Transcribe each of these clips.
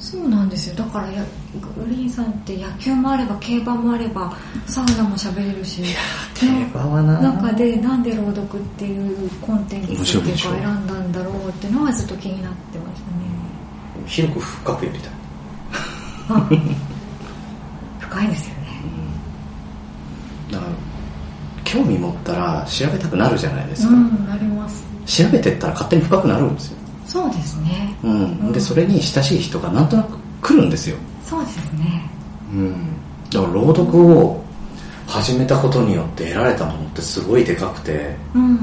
そうなんですよ。だからやグリーンさんって野球もあれば競馬もあればサウナも喋れるし。競馬はな中でなんで朗読っていうコンテンツっていうか面白いでしょ。選んだんだろうっていうのはずっと気になってましたね広く深くやりた。い あ深いですよね。だから興味持ったら調べたくなるじゃないですか、うんなります。調べてったら勝手に深くなるんですよ、そうですね。うん、でそれに親しい人がなんとなく来るんですよ、そうですね。うん、だから朗読を始めたことによって得られたものってすごいでかくて。うん。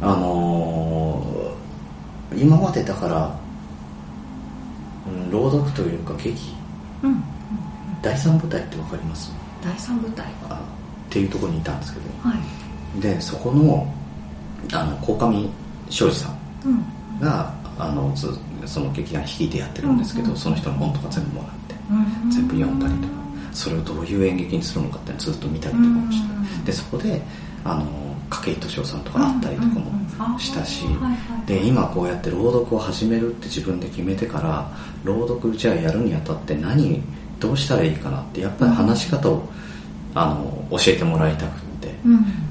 あのー今までだから、うん、朗読というか劇。うん。第三舞台ってわかります？第三舞台あっていうところにいたんですけど。はい。でそこのあの鴻上庄司さんうんがあのずその劇団率いてやってるんですけど、その人の本とか全部もらってうん全部読んだりとかそれをどういう演劇にするのかってずっと見たりとかもしてうんでそこであの筧敏夫さんとか会ったりとかもしたしで今こうやって朗読を始めるって自分で決めてから朗読じゃあやるにあたって何どうしたらいいかなってやっぱり話し方をあの教えてもらいたく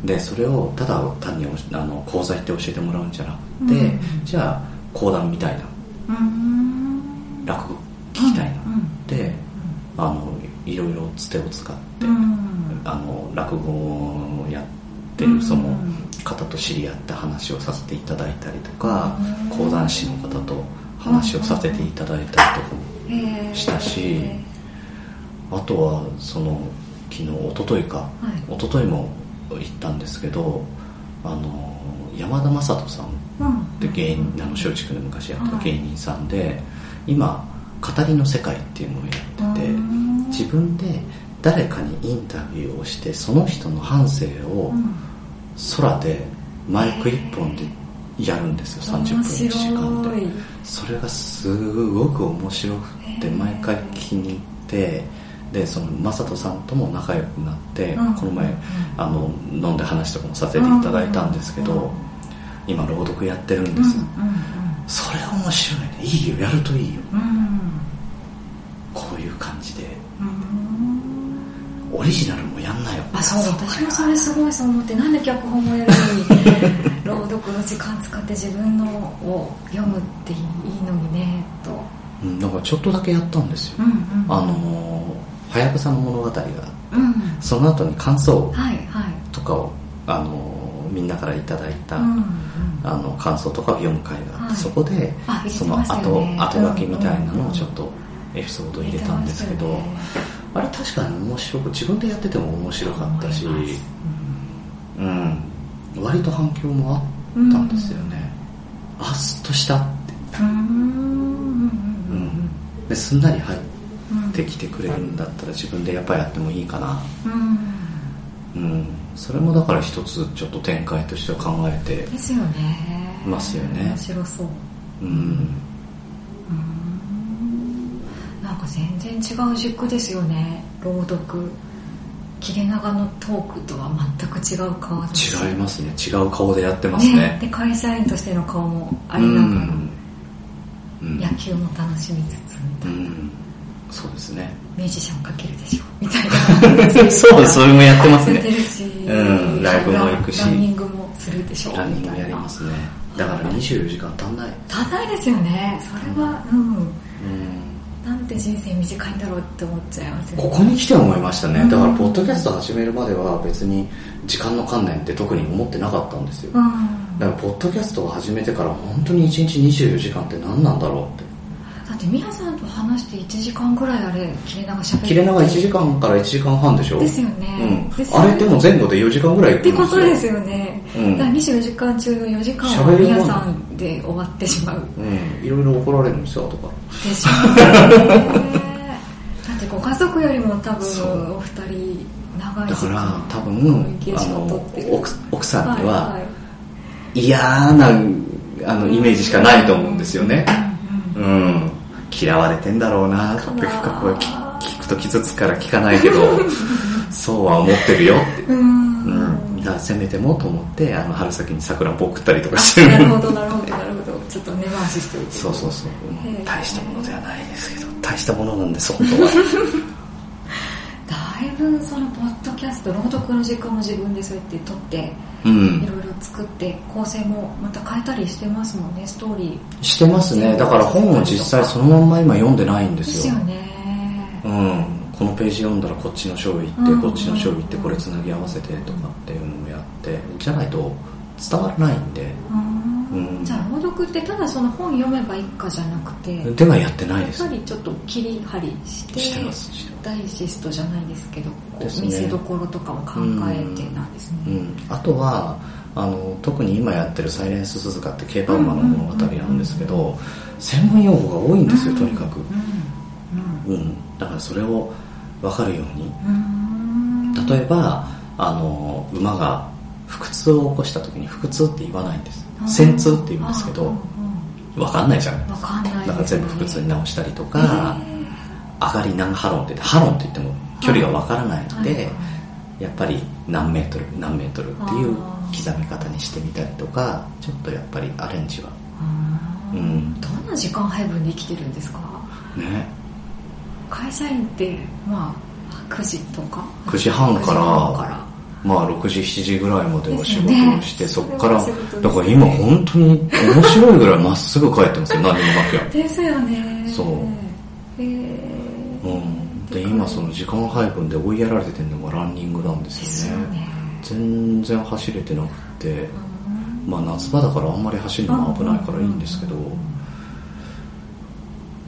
でそれをただ単にあの講座行って教えてもらうんじゃなくて、うん。じゃあ講談みたいな。うん。落語聞きたいな、うん。であのいろいろつてを使って、うん。あの落語をやってうん。るその方と知り合った話をさせていただいたりとかうん。講談師の方と話をさせていただいたりとかしたしあとはその昨日一昨日か、はい。一昨日も行ったんですけどあの山田雅人さんうん。って芸人あの松竹で昔やってたはい。芸人さんで、今語りの世界っていうのをやっててうん。自分で誰かにインタビューをしてその人の半生をうん。空でマイク一本でやるんですよ30分1時間で。それがすごく面白くて毎回気に入ってでその正人さんとも仲良くなって、うん。この前あの飲んで話とかもさせていただいたんですけど、うん。今朗読やってるんうんです、うん。それ面白いね。いいよ。やるといいよ。うん。こういう感じで。うん。オリジナルもやんなよ。あそう私もそれすごいそう思ってなんで脚本もやるのに 朗読の時間使って自分のを読むっていいのにねと。うんだからちょっとだけやったんですよ、うんうん。あのーはやぶさの物語がうん。その後に感想はいはい。とかを、あのーみんなからいただいた、うんうん。あの感想とかを読む会があって、はい。そこでその後,、後書きみたいなうんうんのをちょっとエピソード入れたんですけど、入れてまあれ確かに面白く自分でやってても面白かったし、思います。うん、割と反響もあったんですよね、あっとしたって、うん。すんなり入うんってきてくれるんだったら自分でやっぱやってもいいかな、うん。うん、それもだから一つちょっと展開としては考えてですよね。ますよね。面白そう。うん。うん。なんか全然違う軸ですよね。朗読。切れ長のトークとは全く違う顔違いますね。違う顔でやってますね。で会社員としての顔もあうりながら、ん、うん。野球も楽しみつつみたいな、うんそうですね。ミュージシャンかけるでしょ。みたいな。そう。それもやってますやってねうん。ライブも行くし。ランニングもするでしょ。ランニングやりますね。だから24時間足んない。足んないですよね。それはうん。うん。なんて人生短いんだろうって思っちゃいますよね。ここに来て思いましたね。うん。だからポッドキャスト始めるまでは別に時間の観念って特に思ってなかったんですよ。うん。だからポッドキャストを始めてから本当に1日24時間って何なんだろうって。だって宮さんと話して1時間ぐらいあれ切れ長しゃべ切れ長1時間から1時間半でしょ？ですよね、うん。あれでも前後で4時間ぐらいってことですよね、うん。だから24時間中の4時間は喋りもん。宮さんで終わってしまう。うん。いろいろ怒られるんですよとかでしょうね。だってご家族よりも多分お二人長いだから多分あの奥奥さんにいはい。嫌なあのイメージしかないと思うんですよね。うん。うん嫌われてんだろうなって聞聞くと傷つくから聞かないけど そうは思ってるよ。ってうん。だせめてもと思ってあの春先に桜んぼ送ったりとかしてるなるほどなるほどなるほど。ちょっと根回ししておいて。そうそうそう。大したものではないですけど大したものなんです本当は。だいぶそのポキャスト朗読の時間も自分でそうやって撮ってうん。いろいろ作って構成もまた変えたりしてますもんねストーリー。してますね。だから本を実際そのまんま今読んでないんでですすよよね。うん、このページ読んだらこっちの章行って、うん。こっちの章行ってこれつなぎ合わせてとかっていうのをやってじゃないと伝わらないんで。うんうん。じゃあ朗読ってただその本読めばいいかじゃなくてやっではやってないです。ぱりちょっと切り張りしてしてます。してまダイジェストじゃないですけどこう見せどころとかも考えてなんですね、うん、あとはあの特に今やってる「サイレンス鈴鹿」って競馬馬の物語なんですけど専門用語が多いんですよとにかく、うん。うん、だからそれを分かるように。うんうん。例えばあの馬が腹痛を起こした時に腹痛って言わないんです戦痛って言うんですけどうんうん分かんないじゃん。だから全部腹痛に直したりとか、上がり何ハロンって言ってハロンって言っても距離が分からないので、やっぱり何メートル何メートルっていう刻み方にしてみたりとかちょっとやっぱりアレンジは。ううん。んどんな時間配分で生きてるんですか？ね。会社員ってまあ9時とか？9時半から9時半からまあ6時7時ぐらいまでは仕事をして、そこからね。だから今本当に面白いぐらいまっすぐ帰ってますよ何にもなきゃですよね。そう。へー。うん。で今その時間配分で追いやられてるのがランニングなんでですよね。ね全然走れてなくて。うんまあ夏場だからあんまり走るのも危ないからいいんですけど。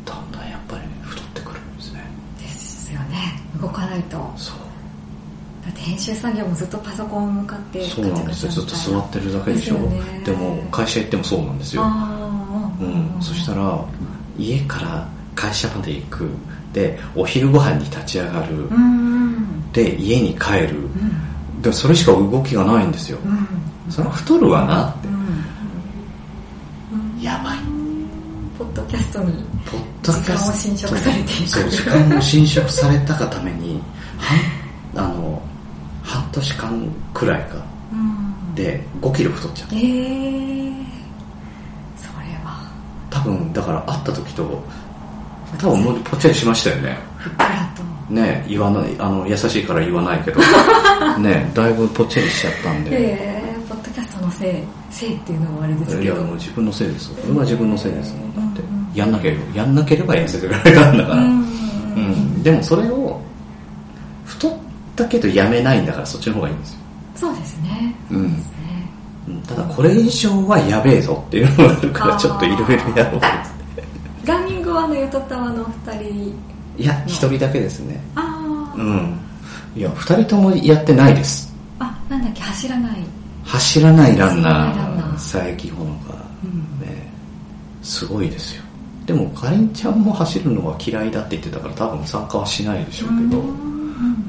だんだんやっぱりね太ってくるんですね。ですよね。動かないと。そうだって編集作業もずっとパソコン向かってそうなんですよ。ずっと座ってるだけでしょ。でね。でも会社行ってもそうなんですよ。うん、そしたら家から会社まで行く。でお昼ご飯に立ち上がる、うんで家に帰る。うん。でそれしか動きがないんですよ、うんそれは太るわなって、うんやばい。ポッドキャストにポッドキャスト。時間を侵食されていくそう時間を侵食されたがために半あの半年間くらいか。うん。で5キロ太っちゃった。ええそれは。多分だから会った時と多分もうぽっちゃりしましたよね。ふっくらと。ね言わないあの優しいから言わないけど。ねだいぶぽっちゃりしちゃったんで、ええポッドキャストのせいせいっていうのもあれですいやけどもう自分のせいですよ。これは自分のせいですもんだってうんうんやんなければやんなければ痩せてくれたんだから、うんうん、でもそれを太ったけどやめないんだからそっちの方がいいんですよ、そうですね。うん。ただこれ以上はやべえぞっていうのがあるからちょっといろいろやろうとランニングはあのヨトタワのお二人いや一人だけですね。ああ、うん。いや二人ともやってないです。あなんだっけ走らない。走らないランナーー。佐伯ほのかうん。ね。すごいですよ。でもかりんちゃんも走るのは嫌いだって言ってたから多分参加はしないでしょうけど。うん。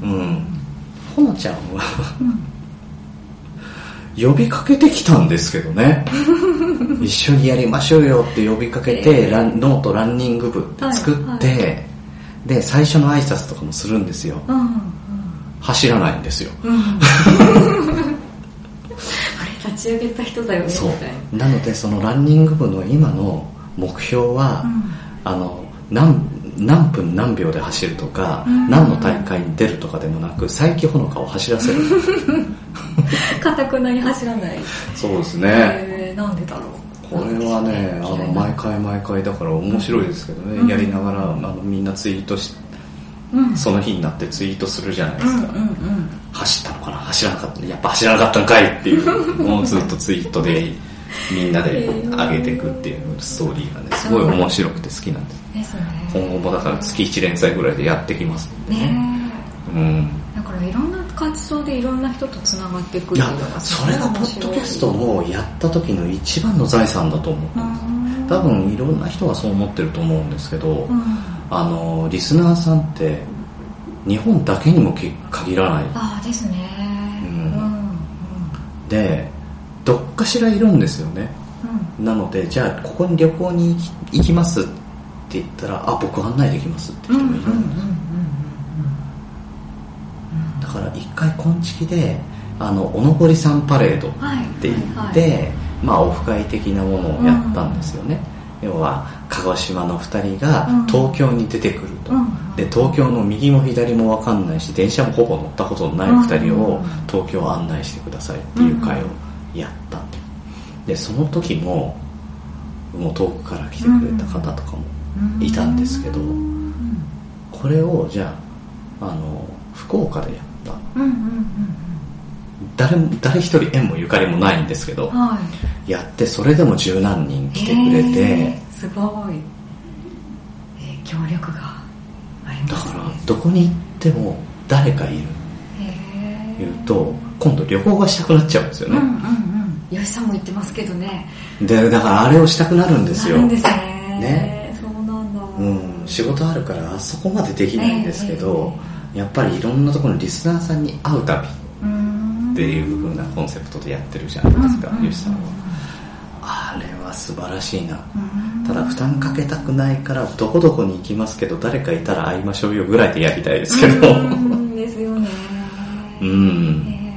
うんほのちゃんは。うん呼びかけてきたんですけどね。一緒にやりましょうよって呼びかけて、えーランノートランニング部って作って、はい。はで最初の挨拶とかもするんですよ。うん走らないんですよ。うん。う んあれ立ち上げた人だよねそう。な。なのでそのランニング部の今の目標は、あの何何分何秒で走るとか、うん。何の大会に出るとかでもなく佐伯ほのかを走らせる。かたくなに走らない。そうですえーなんでだろう。これはねあの毎回毎回だから面白いですけどね、うん。やりながらあのみんなツイートしうん。その日になってツイートするじゃないですか、うんうんうん。走ったのかな走らなかった。やっぱ走らなかったんかいっていうのをずっとツイートでみんなで上げていくっていうストーリーがねすごい面白くて好きなんです。ですね。今後もだから月1連載ぐらいでやってきますね。うん。えだからいろんな活動でいろんな人とつながっていくっていうのがそれがポッドキャストもやった時の一番の財産だと思ってます。うん多分いろんな人がそう思ってると思うんですけど、うん。あのリスナーさんって日本だけにもき限らない。ああですね。ううんんうん。でどっかしらいるんですよね。うん。なのでじゃあここに旅行に行きますって言ったらあ僕案内できますってうんうんうん人もいる、だから一回こんちきであのおのぼりさんパレードっはいて言はいって、まあオフ会的なものをやったんですよね、要は鹿児島の2人が東京に出てくると、うん。で東京の右も左も分かんないし電車もほぼ乗ったことのない2人を東京を案内してくださいっていう会をやった。んででその時ももう遠くから来てくれた方とかもいたんですけどこれをじゃああの福岡でやった。誰も誰一人縁もゆかりもないんですけどうんはい。やってそれでも十何人来てくれてへーすごい。影響力がありだますね。からどこに行っても誰かいる。へー。言うと今度旅行がしたくなっちゃうんですよね、うんうんうん吉さんも言ってますけどね。でだからあれをしたくなるんですよ。なるんですね。ね。そうなんだ。うん、仕事あるからあそこまでできないんですけど、やっぱりいろんなところのリスナーさんに会う旅うんっていう風なコンセプトでやってるじゃないですか、うんうんゆしさん。はあれは素晴らしいな。うん。ただ負担かけたくないからどこどこに行きますけど誰かいたら会いましょうよぐらいでやりたいですけど。うん。ですよね。うん。え。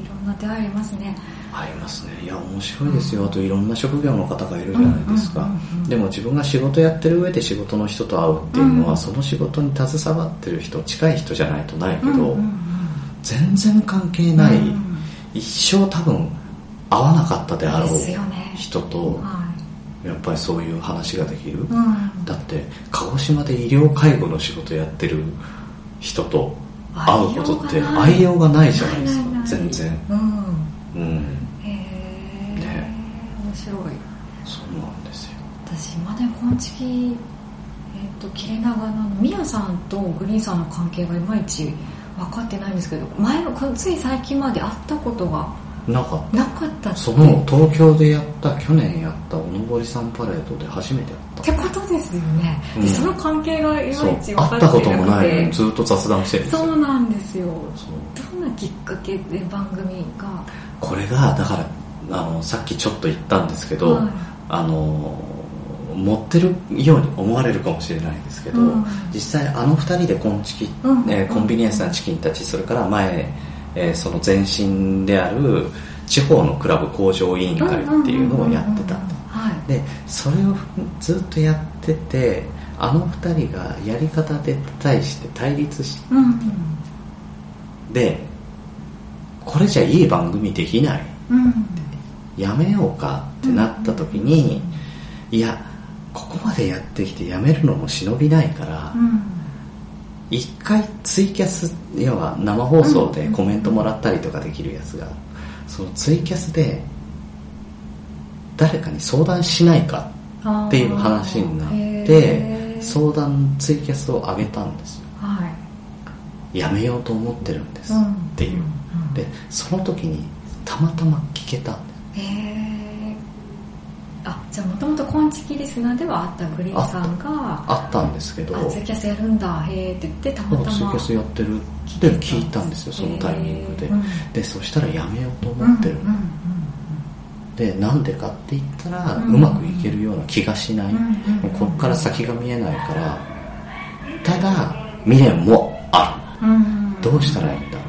ーいろんな手ありますねありますね。いや面白いですよ。あといろんな職業の方がいるじゃないですか。でも自分が仕事やってる上で仕事の人と会うっていうのは、うん。その仕事に携わってる人近い人じゃないとないけど、全然関係ない、うん。一生多分会わなかったであろう人とはやっぱりそういう話ができる、だって鹿児島で医療介護の仕事やってる人と会うことって会いようがない。じゃないですか。全然。うん白い。そうなんですよ。私まだこんちきえっ、と切れ長のミヤさんとグリーンさんの関係がいまいち分かってないんですけど前のつい最近まで会ったことがなかっなかったその東京でやった去年やったおのぼりさんパレードで初めてってことですよね、うん。でその関係がいまいち分か会ってなくて。ったこともないのにずっと雑談してるんですよ。そうなんですよ。どんなきっかけで番組が？これがだからあのさっきちょっと言ったんですけど、はい。あの持ってるように思われるかもしれないですけど、うん。実際あの2人でコンチキ、うん。えーコンビニエンスなチキンたちそれから前、えーその前身である地方のクラブ工場委員会っていうのをやってたんではい。でそれをずっとやっててあの2人がやり方で対して対立しうん。てこれじゃいい番組できない。うんやめようかってなった時に、いやここまでやってきてやめるのも忍びないからうん。一回ツイキャス要は生放送でコメントもらったりとかできるやつがそのツイキャスで誰かに相談しないかっていう話になって相談ツイキャスを上げたんです。よはい。やめようと思ってるんですうん。っていう。うん。でその時にたまたま聞けたんですへえあじゃあもともとコンチキリスナーではあったグリーンさんがあったんですけどあツイキャスやるんだ。へえって言ってたまたま。ツイキャスやってるって聞いたんですよそのタイミングで。うん。でそしたらやめようとうん思ってる。うんうんでなんでかって言ったらうん。うまくいけるような気がしない。うん。うん。もうここから先が見えないから。ただ未練もあうん。うん。るどうしたらいいんだろ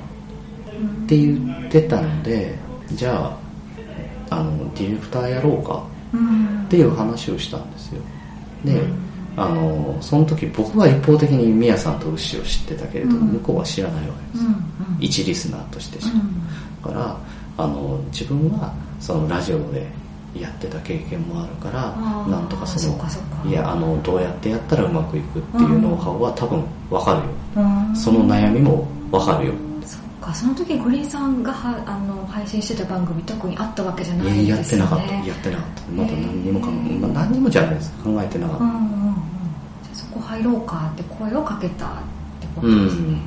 う。って言ってたのでじゃああのディレクターやろうかうん。っていう話をしたんですよ。であのその時僕は一方的にミヤさんとウッシーを知ってたけれど、うん。向こうは知らないわけです、うんうん。一リスナーとして知る、うん。だからあの自分はそのラジオでやってた経験もあるからなんとかそのいやあのどうやってやったらうまくいくっていうノウハウは多分分かるよ、うん。その悩みも分かるよかその時グリーンさんがはあの配信してた番組特にあったわけじゃないんですよね。てなかったやってなかった。まだ何にもか、まあ、何にもじゃないです。考えてなかった、うんうんうんじゃあそこ入ろうかって声をかけたってことですね、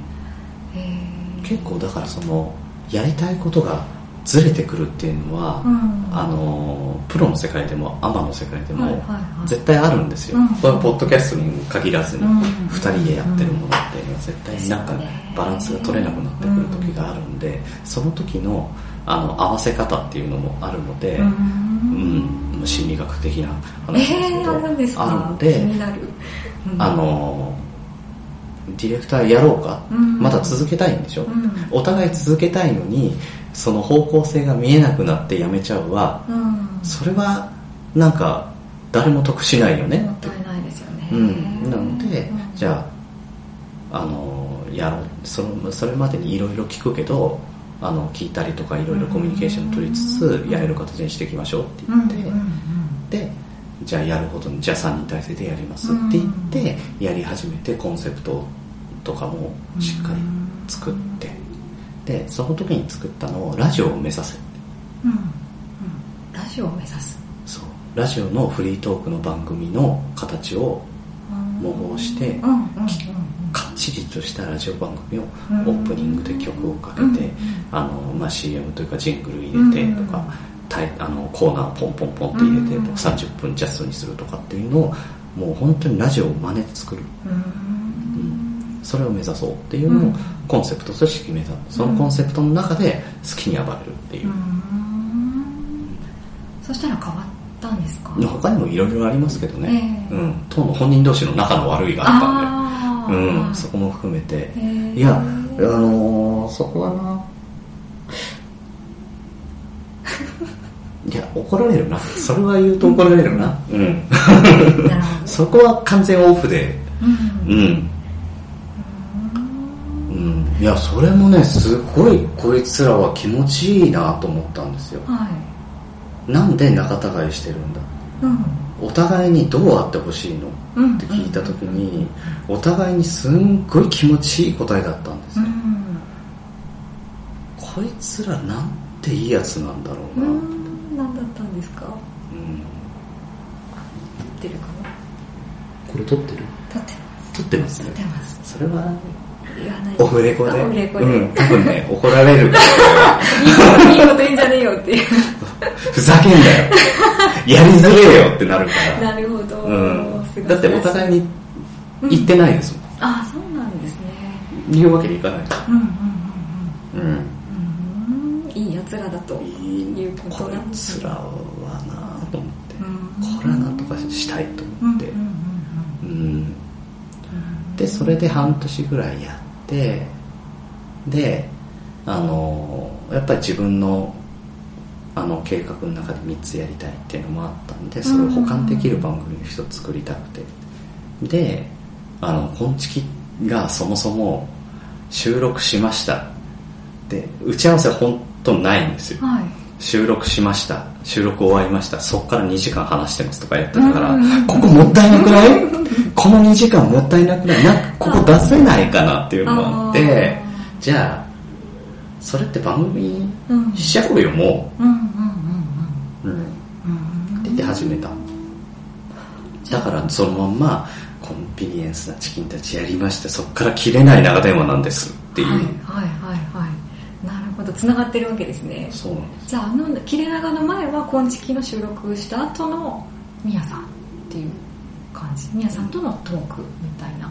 へえ結構だからそのやりたいことがずれてくるっていうのは、うん。あのプロの世界でもアマの世界でも、はいはいはい。絶対あるんですよ、うん。これはポッドキャストに限らずに、うん。2人でやってるものっていうのは絶対になんかバランスが取れなくなってくる時があるんで、その時のあの合わせ方っていうのもあるので、ううんん心理学的なえ話ですけー、ど、あるのであのディレクターやろうか、うん。まだ続けたいんでしょ、うん。お互い続けたいのにその方向性が見えなくなってやめちゃうはうん。それはなんか誰も得しないよねもったいないですよね。うん、なので、うん。じゃああのやろう。そのそれまでにいろいろ聞くけどあの聞いたりとかいろいろコミュニケーション取りつつうん。やれる形にしていきましょうってうん。言って、でじゃあやることにじゃあ3人体制でやりますって言ってやり始めてコンセプトとかもしっかり作ってでその時に作ったのをラジオを目指せ。うんうん。ラジオを目指す。そう。ラジオのフリートークの番組の形を模倣してうんうんうんかっちりとしたラジオ番組をうん。オープニングで曲をかけうんて、あのまあ、CM というかジングル入れてとか、タイあのコーナーポンポンポンって入れてうん。とか30分ジャストにするとかっていうのをもう本当にラジオを真似て作る、うんうんそれを目指そうっていうのをうん。コンセプトとして決めた。そのコンセプトの中で好きに暴れるっていう。う、ん。そしたら変わったんですか？他にもいろいろありますけどね、ええ。うん、当の本人同士の仲の悪いがあったんで。うん、そこも含めて、へーいや、あのーそこはな、いや、怒られるな。それは言うと怒られるな。うん。そこは完全オフで、うん。うん。うん。いや、それもね、すごいこいつらは気持ちいいなと思ったんですよ。はい。なんで仲違いしてるんだ？うん。お互いにどうあってほしいの？うんって聞いた時に、お互いにすんごい気持ちいい答えだったんですよ。うん。こいつらなんていいやつなんだろううな。ん。何だったんですか？うん。撮ってるかな？これ撮ってる？撮ってます。撮ってますね。撮ってます。それはオフレコであオフレコで、うん。多分ね怒られる。いいこと いいこと言うんじゃねえよって。い うふざけんなよ。やりづれえよ。ってなるから。なるほど、うん。だってお互いに言ってないですもん、ああそうなんですね。言うわけにいかない。うんうんうんうん。うん。うん。いいやつらだと。いうここといなんですねつらはなと思って。うん。これはなんとかしたいと思って。うんうんうんうん。うんでそれで半年ぐらいやってであのやっぱり自分のあの計画の中で3つやりたいっていうのもあったんでそれを補完できる番組を1つ作りたくて。であの「こんちき」がそもそも収録しましたで打ち合わせ本当ないんですよ。はい。収録しました。収録終わりました。そっから2時間話してますとかやってたからうん。ここもったいなくない？この2時間もったいなくない？なここ出せないかなっていうのがあってじゃあそれって番組しちゃおうよもうんうんうん。う、うん、ってうん。うん。言って始めただからそのまん。まコンビニエンスなチキンたちやりましてそっから切れない長電話なん。ですっていう、はいはいはいはいなるほどつながってるわけですねそうなん。ですじゃああの切れ長の前は昆虫の収録した後のみやさん。っていう感じ？みやさんとのトークみたいな。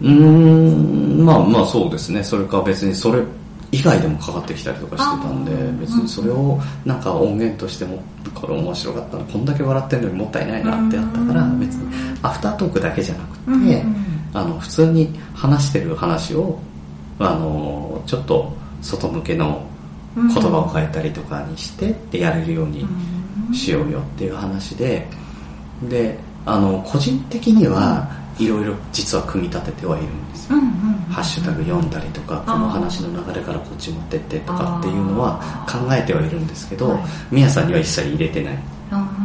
うーん。まあまあそうですね。それか別にそれ以外でもかかってきたりとかしてたんで別にそれをなんか音源としてもこれ面白かったなこんだけ笑ってんのにもったいないなってやったからうん。別にアフタートークだけじゃなくて、あの普通に話してる話をあのちょっと外向けの言葉を変えたりとかにしてでやれるようにしようよっていう話でであの個人的にはいろいろ実は組み立ててはいるんですよ。うんうんハッシュタグ読んだりとかこの話の流れからこっち持ってってとかっていうのは考えてはいるんですけどはい。みやさんには一切入れてない。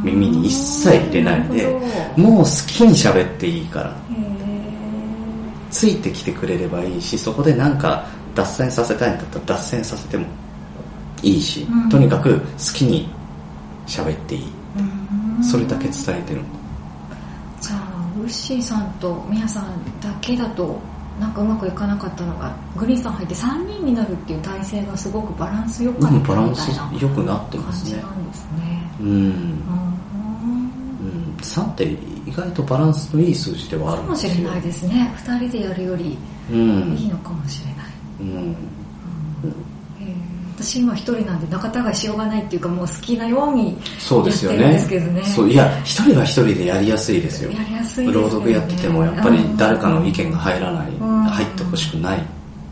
耳に一切入れないでもう好きに喋っていいからへついてきてくれればいいしそこでなんか脱線させたいんだったら脱線させてもいいし、うん。とにかく好きに喋っていい。ーうん。それだけ伝えてるじゃあウッシーさんとミヤさんだけだとなんかうまくいかなかったのがグリーンさん入って3人になるっていう体制がすごくバランス良かったうんみたいなバランス良くなってま感すね。じなんですね。うん、うん。うん、3って意外とバランスのいい数字ではあるかもしれないですね。2人でやるよりうんいいのかもしれない、うん。うん私今一人なんで仲違いしようがないっていうかもう好きなようにそうですよやってるんねですけどね。そういや一人は一人でやりやすいですよ。やりやすいね。朗読やっててもやっぱり誰かの意見が入らない、うん。入ってほしくない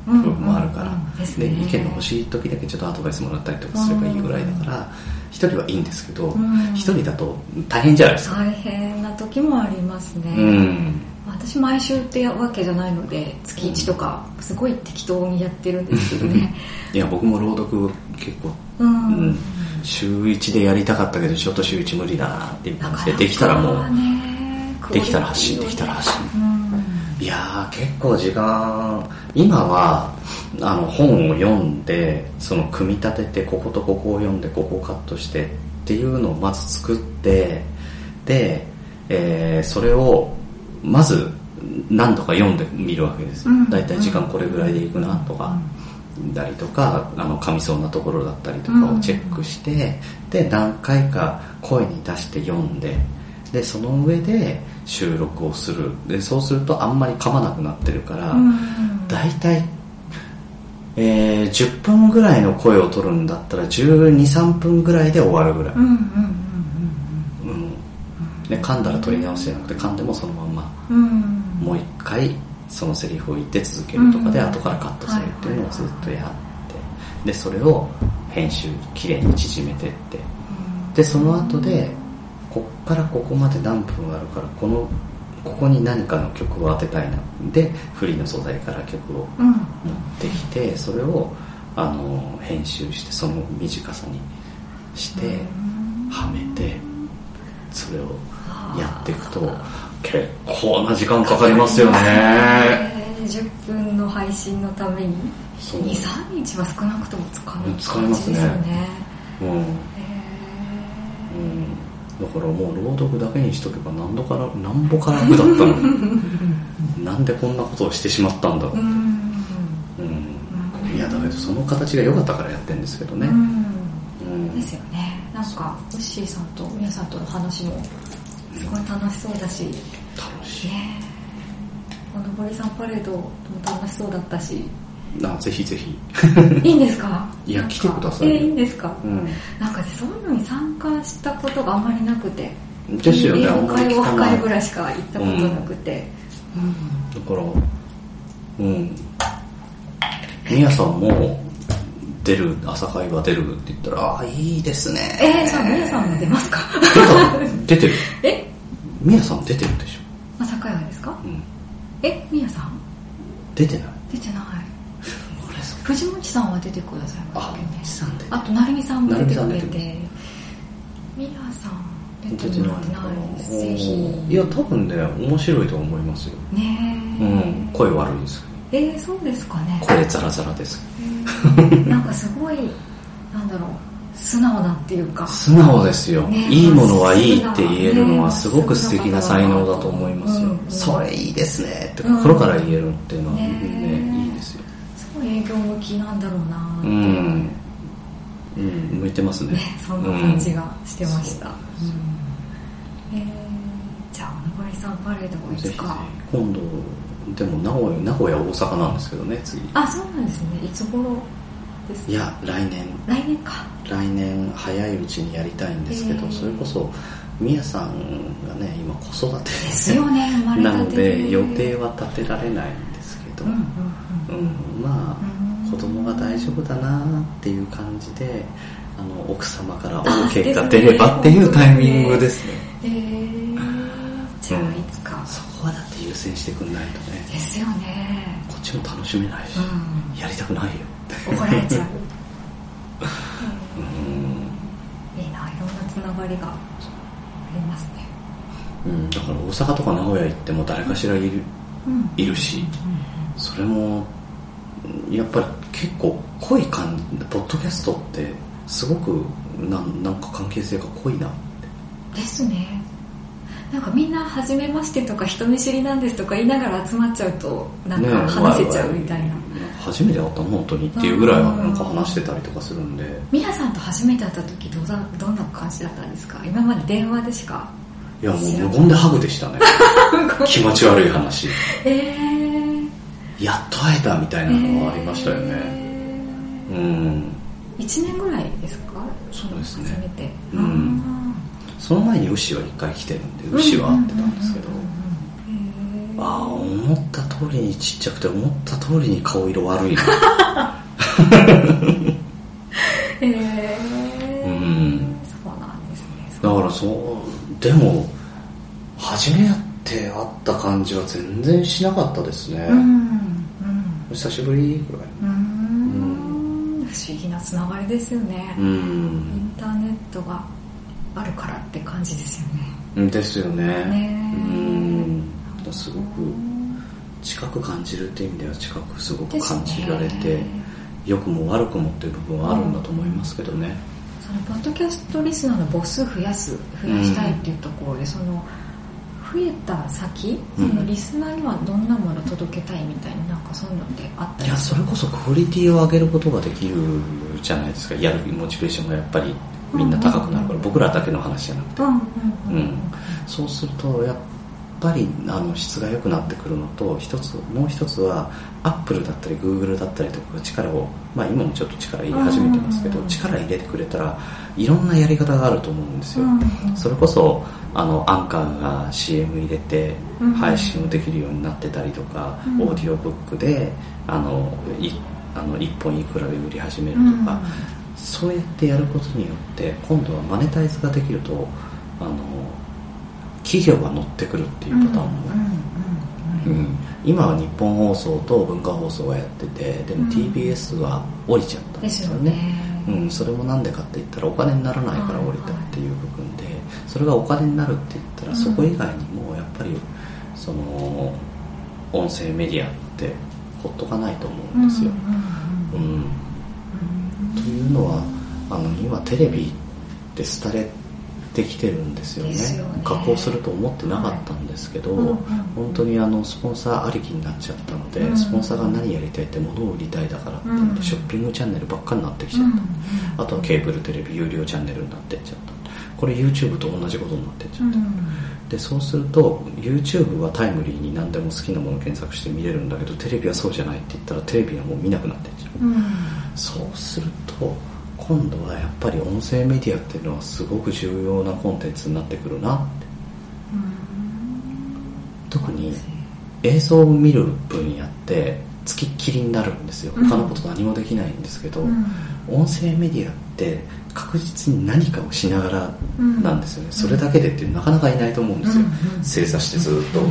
部分もあるから、ですでね意見が欲しい時だけちょっとアドバイスもらったりとかすればいいぐらいだから一人はいいんですけどん。一人だと大変じゃないですか、大変な時もありますね、うん私毎週ってわけじゃないので月1とかすごい適当にやってるんですけどね。いや僕も朗読結構、うん、うん週1でやりたかったけどちょっと週1無理だなってでできたらもうね。できたら発信できたら発信。うん。いやー結構時間今はあの本を読んでその組み立ててこことここを読んでここをカットしてっていうのをまず作ってで、えーそれをまず何度か読んでみるわけです。うん。大体時間これぐらいでいくなとか、だりとかあの噛みそうなところだったりとかをチェックして、で何回か声に出して読んででその上で収録をする。でそうするとあんまり噛まなくなってるから、うん。大体、えー10分ぐらいの声を取るんだったら1 2 3分ぐらいで終わるぐらい、うん噛んだら取り直しじゃなくて噛んでもそのまんまうんうんもう一回そのセリフを言って続けるとかでうん。後からカットするっていうのをずっとやって。でそれを編集きれいに縮めてって。でその後でこっからここまで何分あるからこのここに何かの曲を当てたいな。でフリーの素材から曲をうん。持ってきてそれをあの編集してその短さにしてはめてそれをやっていくと結構な時間かかりますよね。えー10分の配信のために。そう。23日は少なくとも使う使いますね。感じですよねうん、うん、だからもう朗読だけにしとけば何度から何歩から楽だったのに。なんでこんなことをしてしまったんだろう。うん。うん。いやだけどその形が良かったからやってるんですけどね、うん。うん。ですよね。なんかウッシーさんと皆さんとの話もすごい楽しそうだし。楽しいねおのぼりさんパレードも楽しそうだったし。あぜひぜひ。いいんですか？いや来てくださいよ。えーいいんですか？うん。なんかねそういうのに参加したことがあんまりなくて。ですよね英語会ぐらいしか行ったことなくて、だからうん。みやさんも出る朝会話出るって言ったらああいいですね。えー、じゃあ皆さんも出ますか？出てる。え？みやさん出てるでし朝会話ですか？ょ、うん、えみやさん？出てない。出てない。藤本さんは出てくださいましたけ？どねあと成美さんも出てくれて。みやさん出出てないてもらってないですぜひ。い。や多分ね面白いと思いますよ。ねえ、うん。声悪いです。えー、そうですかね。声ザラザラです。えー。なんかすごいなんだろう素直なっていうか。素直ですよ、ね。いいものはいいって言えるのねはすごく素敵な才能だと思いますよ、うんうんそれいいですねって心から言えるっていうのはねね。いいですよ。すごい営業向きなんだろうなうん、うん、向いてますね。ねそんな感じがしてました、ううん。えー、じゃあおのぼりさんパレードもいか。今度でも名古屋名古屋大阪なんですけどね次。あそうなんですね。いつ頃ですいや来年。来年か。来年早いうちにやりたいんですけど、えーそれこそみやさんがね今子育てですよねなので予定は立てられないんですけど、うんうんうん。まあうん子供が大丈夫だなっていう感じであの奥様から OK が出ればっていうタイミングですね。えー、じゃあいつか、そこはだって優先してくんないとね。ですよね。こっちも楽しめないし、うやりたくないよ。怒られちゃう。うん。いいないろんなつながりがありますね。うん、だから大阪とか名古屋行っても誰かしらいるうん。いるしそれもうんやっぱり結構濃い感ポッドキャストってすごくなんなんか関係性が濃いなって。ですねなんかみんな初めましてとか人見知りなんですとか言いながら集まっちゃうとなんか話せちゃうみたいな、わいわい初めて会ったの本当にっていうぐらいはなんか話してたりとかするんで。ミラさんと初めて会った時どうだどんな感じだったんですか？今まで電話でしかいやもう無言でハグでしたね。気持ち悪い話。えー、やっと会えたみたいなのがありましたよね、えうん。ー、1年ぐらいですか？そうですね。初めて。うんその前に牛は一回来てるんで牛は会ってたんですけど。ああ思った通りにちっちゃくて思った通りに顔色悪いなへえうんそうなんですねだからそうでも初めて会った感じは全然しなかったですね、うんうん久しぶりぐらいうん不思議なつながりですよね、うインターネットがあるからって感じですよね。うんですよね。ね。うん。すごく近く感じるっていう意味では近くすごく感じられて、良くも悪くもっていう部分はあるんだと思いますけどね、そのポッドキャストリスナーの母数増やす増やしたいっていうところで、その増えた先そのリスナーにはどんなものを届けたいみたいななんかそういうのってあったりいやそれこそクオリティを上げることができるじゃないですか。やるモチベーションがやっぱりみんな高くなるから、僕らだけの話じゃなくて、うんそうするとやっぱりあの質が良くなってくるのと一つもう一つはアップルだったりグーグルだったりとかが力を、まあ、今もちょっと力入れ始めてますけど、うん力入れてくれたらいろんなやり方があると思うんですよ、うんそれこそあのアンカーが CM 入れてうん配信をできるようになってたりとか、うん。オーディオブックであのいあの1本いくらで売り始めるとか、そうやってやることによって今度はマネタイズができるとあの企業が乗ってくるっていうパターンも、うんうんうんうん。今は日本放送と文化放送がやっててでもうん。TBS は降りちゃったんですすよね。ねうん、それもなんでかって言ったらお金にならないから降りたっていう部分でそれがお金になるって言ったらうん。そこ以外にもやっぱりその音声メディアってほっとかないと思うんですよ、うんうんうん。うんというのはあの今テレビって廃れてきてるんですよね。ね。加工すると思ってなかったんですけど、うんうん本当にあのスポンサーありきになっちゃったので、うんスポンサーが何やりたいって物を売りたいだからっていうんショッピングチャンネルばっかになってきちゃった、あとはケーブルテレビ有料チャンネルになってっちゃったこれ YouTube と同じことになってっちゃった、うん。でそうすると YouTube はタイムリーに何でも好きなものを検索して見れるんだけどテレビはそうじゃないって言ったらテレビはもう見なくなってっちゃううん。そうすると今度はやっぱり音声メディアっていうのはすごく重要なコンテンツになってくるなって。特に映像を見る分野ってつきっきりになるんですよ。うん。他のこと何もできないんですけど、うん。音声メディアって確実に何かをしながらなんですよね、ん。それだけでってなかなかいないと思うんですよ、うんうん正座してずっと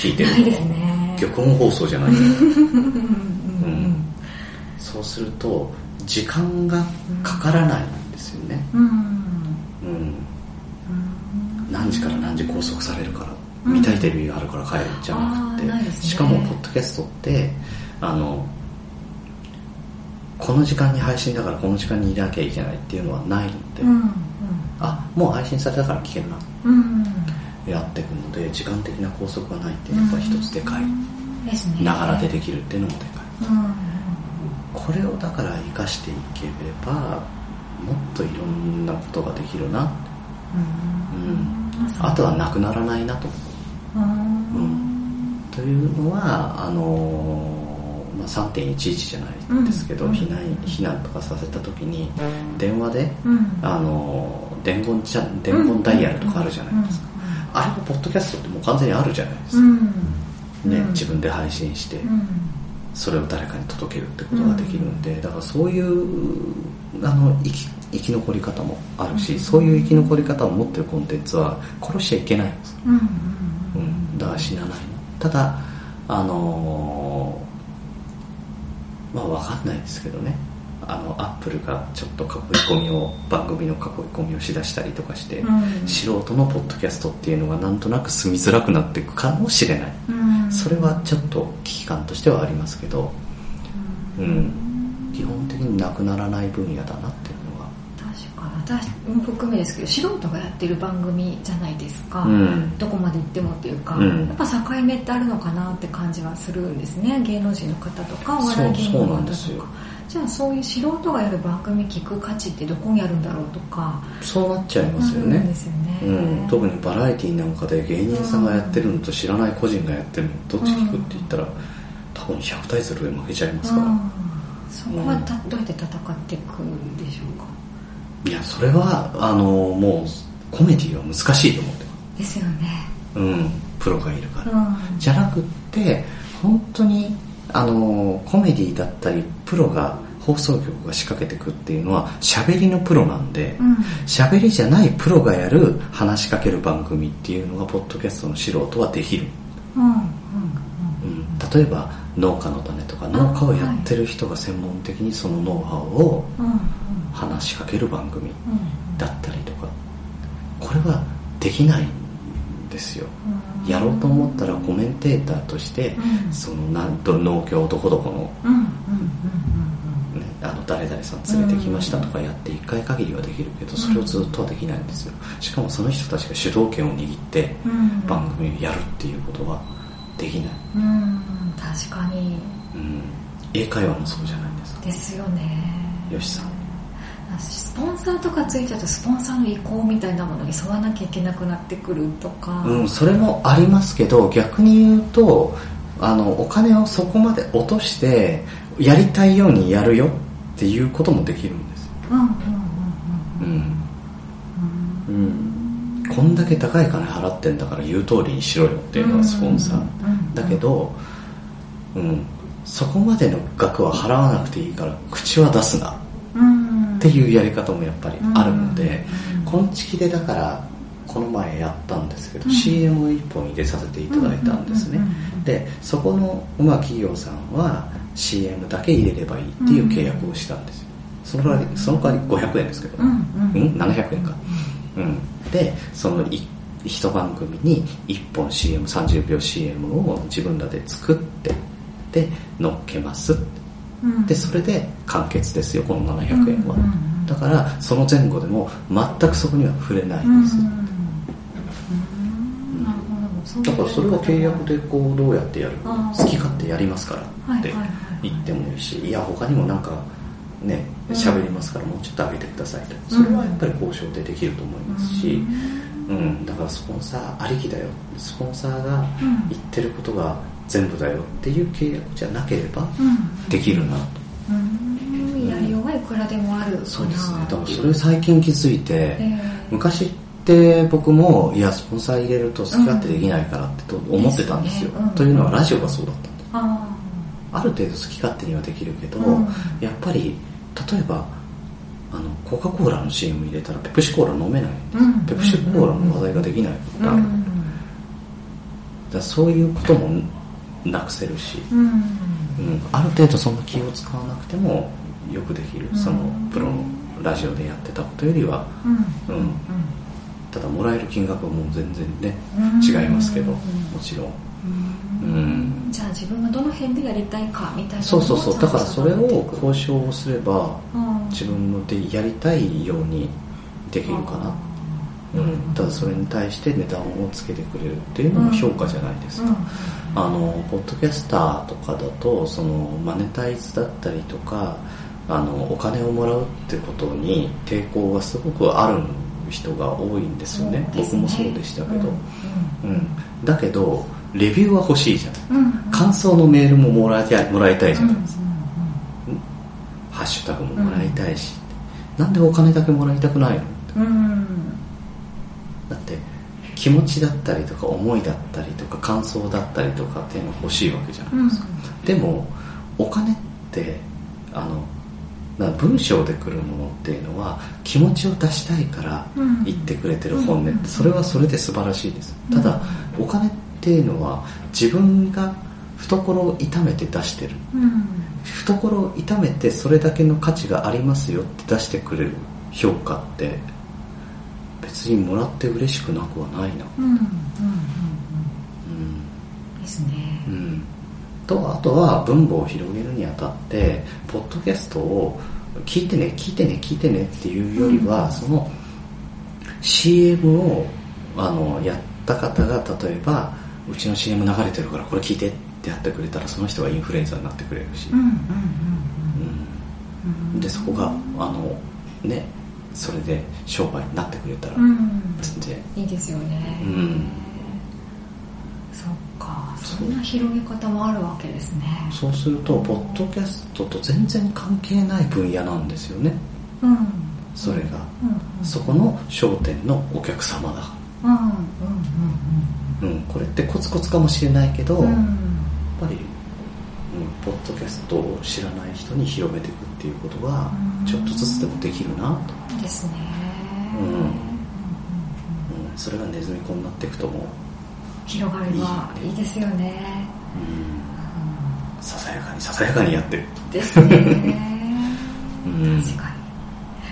聞いてる。ないですね。玉音放送じゃない、うん。そうすると時間がかからないんですよね、うん。何時から何時拘束されるから、うん。見たいテレビがあるから帰るじゃなくあーないですね。てしかもポッドキャストってあのこの時間に配信だからこの時間にいなきゃいけないっていうのはないので、うんあもう配信されたから聞けるな。うんやっていくので時間的な拘束がないっていうのが一つでかい。ですね。ながらでできるっていうのもでかい。うんこれをだから生かしていければもっといろんなことができるな、うん、あとはなくならないなとうん。うん。というのはあのーまあ、3.11じゃないですけど、うん避難避難とかさせた時に電話で、うん。あのー伝言ちゃ伝言ダイヤルとかあるじゃないですか、あれもポッドキャストってもう完全にあるじゃないですか、うん。ねうん。自分で配信して、うん。それを誰かに届けるってことができるんで、だからそういうあの生き生き残り方もあるし、うん。そういう生き残り方を持ってるコンテンツは殺しちゃいけないんです、うん。うん、だから死なないの。ただあのーまあ分かんないですけどね。あのアップルがちょっと囲い込みを番組の囲い込みをしだしたりとかして、うん。素人のポッドキャストっていうのがなんとなく住みづらくなっていくかもしれない、うん。それはちょっと危機感としてはありますけど、うん、基本的になくならない分野だな。っていうのは、確かに私も含めですけど素人がやってる番組じゃないですか、うん。どこまで行ってもっていうか、うん。やっぱ境目ってあるのかなって感じはするんですね。芸能人の方とかお笑い芸人の方とか。じゃあそういう素人がやる番組聞く価値ってどこにあるんだろうとか。そうなっちゃいますよね。ですよね、うん、特にバラエティーなんかで芸人さんがやってるのと知らない個人がやってるのどっち聞くって言ったら多分100対0で負けちゃいますから、うん。そこはたどうやって戦っていくんでしょうか？いやそれはあのもうコメディは難しいと思ってまですよね。すうんプロがいるから、うん。じゃなくって本当にあのコメディだったりプロが放送局が仕掛けてくっていうのは喋りのプロなんでうん。喋、りじゃないプロがやる話しかける番組っていうのがポッドキャストの素人はできる、うんうんうん、例えば農家の種とか農家をやってる人が専門的にそのノウハウを話しかける番組うんだったりとかこれはできないんですよ。うん。やろうと思ったらコメンテーターとしてうん。そのなんと農協どこどこのね、あの誰々さん連れてきましたとかやって1回限りはできるけどそれをずっとはできないんですよ。しかもその人たちが主導権を握って番組をやるっていうことはできない、うん確かに。うん、英会話もそうじゃないですか。ですよね。よしさんスポンサーとかついちゃうとスポンサーの意向みたいなものに沿わなきゃいけなくなってくるとか、うん、それもありますけど逆に言うとあのお金をそこまで落としてやりたいようにやるよっていうこともできるんですよ。うんうんうんうん。うん。うん、こんだけ高い金払ってんだから言う通りにしろよっていうのがスポンサー、うんだけど、うん、そこまでの額は払わなくていいから口は出すな。うんっていうやり方もやっぱりあるのでうん。こんちきでだからこの前やったんですけど、うん。CM を1本入れさせていただいたんですね、でそこの、まあ、企業さんは CM だけ入れればいいっていう契約をしたんです。よその代わりその代わり500円ですけど、うんうん。うん？700円か、うん、でそのい一番組に1本 CM30 秒 CM を自分らで作ってで乗っけますうんでそれで完結ですよこの700円は、だからその前後でも全くそこには触れないうんんです、だからそれは契約でこうどうやってやる好き勝手やりますからって言ってもいいしいや他にもなんかねうん。喋りますからもうちょっと上げてくださいと。それはやっぱり交渉でできると思いますし、うん、だからスポンサーありきだよ。スポンサーがうん。言ってることが全部だよっていう契約じゃなければうん。できるなと、うん。やりようはいくらでもあるそうですね。だからそれ最近気づいて、えー昔って僕もいやスポンサー入れると好き勝手できないからってと思ってたんですよ、うん。というのはラジオがそうだったんですあ。ある程度好き勝手にはできるけど、うん。やっぱり例えばあのコカ・コーラの CM 入れたらペプシコーラ飲めないんです、うん。ペプシコーラの話題ができないことある、だそういうこともなくせるし、うん。うん、ある程度そんな気を使わなくてもよくできる、うん。そのプロのラジオでやってたことよりはうん。うん。ただもらえる金額はもう全然ねうん。違いますけどうん。もちろん。うん。うん。じゃあ自分がどの辺でやりたいかみたいなそうそうそう。だからそれをこ交渉をすればう自分のでやりたいようにできるかな、うん、ただそれに対して値段をつけてくれるっていうのも評価じゃないですか、あのポッドキャスターとかだとそのマネタイズだったりとかあのお金をもらうってことに抵抗がすごくある人が多いんですよね。僕もそうでしたけど、うんだけどレビューは欲しいじゃない。うんうん。感想のメールももらいたいもらいたいじゃうんないですか、ハッシュタグももらいたいし、なんでお金だけもらいたくないのうん気持ちだったりとか思いだったりとか感想だったりとかっていうのが欲しいわけじゃないですか、でもお金ってあのな文章で来るものっていうのは気持ちを出したいからうん。言ってくれてる本音うん。ってそれはそれで素晴らしいです。うん。ただお金っていうのは自分が懐を痛めて出してる。うん。懐を痛めてそれだけの価値がありますよって出してくれる評価って別にもらって嬉しくなくはないな。うんうんうんうん。うん。ですね。うん。とあとは分母を広げるにあたってポッドキャストを聞いてね聞いてね聞いてねっていうよりは、うん。その CM をあのやった方が例えばうちの CM 流れてるからこれ聞いてってやってくれたらその人がインフルエンザになってくれるし、うんうんうんううんん。でそこがあのねそれで商売になってくれたらうん。全然、いいですよね。うん。そっか。そんな広げ方もあるわけですね。そうするとポッドキャストと全然関係ない分野なんですよね。うん。それが、うん。そこの商店のお客様だ、うん。うん。うん、これってコツコツかもしれないけど、うん。うんやっぱりトを知らない人に広めていくっていうことがちょっとずつでもできるなと。ですね。うん。うん。それがネズミ子になっていくとも。う広がればいいですよね。うん。ささやかにささやかにやってる。ですね。うん。確かに。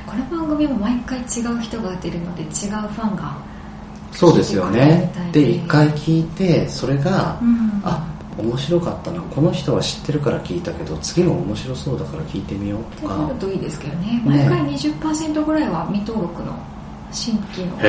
この番組も毎回違う人が出るので違うファンがそうですよね。で一回聞いてそれが、うん。あ面白かったな。この人は知ってるから聞いたけど次も面白そうだから聞いてみようとか。なるといいですけどね。毎回20%ぐらいは未登録の新規の方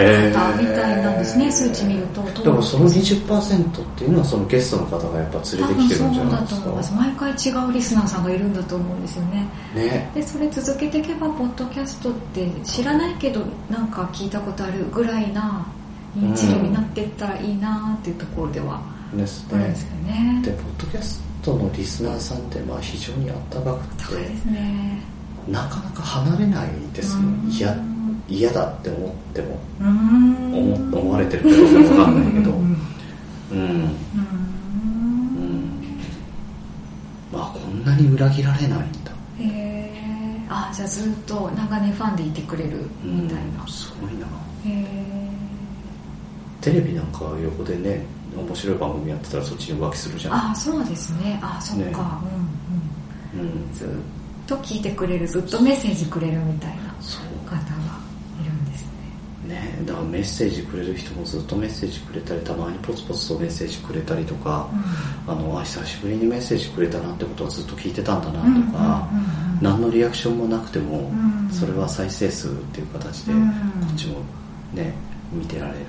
みたいなんですね数値見ると。でもその20%っていうのはそのゲストの方がやっぱ連れてきてるんじゃないです多分そうだと思います。か毎回違うリスナーさんがいるんだと思うんですよね。ね。でそれ続けていけばポッドキャストって知らないけどなんか聞いたことあるぐらいな認知度になっていったらいいなっていうところではですね。ですね。でポッドキャストのリスナーさんってまあ非常にあったかくてね。なかなか離れないですようん。嫌嫌だって思っても思思われてるかどうかわかんないけど。うん。うん。うん。うん。まあこんなに裏切られないんだ。へえあじゃあずっと長年ファンでいてくれるみたいな。うん、すごいな。へえテレビなんか横でね面白い番組やってたらそっちに浮気するじゃん。あそうですね。あそっか、ね。うんうん。うん。ずっと聞いてくれるずっとメッセージくれるみたいなそう。方がいるんですね。ねだからメッセージくれる人もずっとメッセージくれたりたまにポツポツとメッセージくれたりとか、あのあ久しぶりにメッセージくれたなってことはずっと聞いてたんだなとか、何のリアクションもなくても、うんそれは再生数っていう形で、うん。こっちもね見てられる、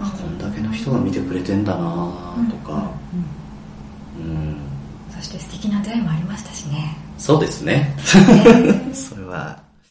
あこんだけの人が見てくれてんだなとか、うん。そして素敵な出会いもありましたしね。そうですね。ね。それは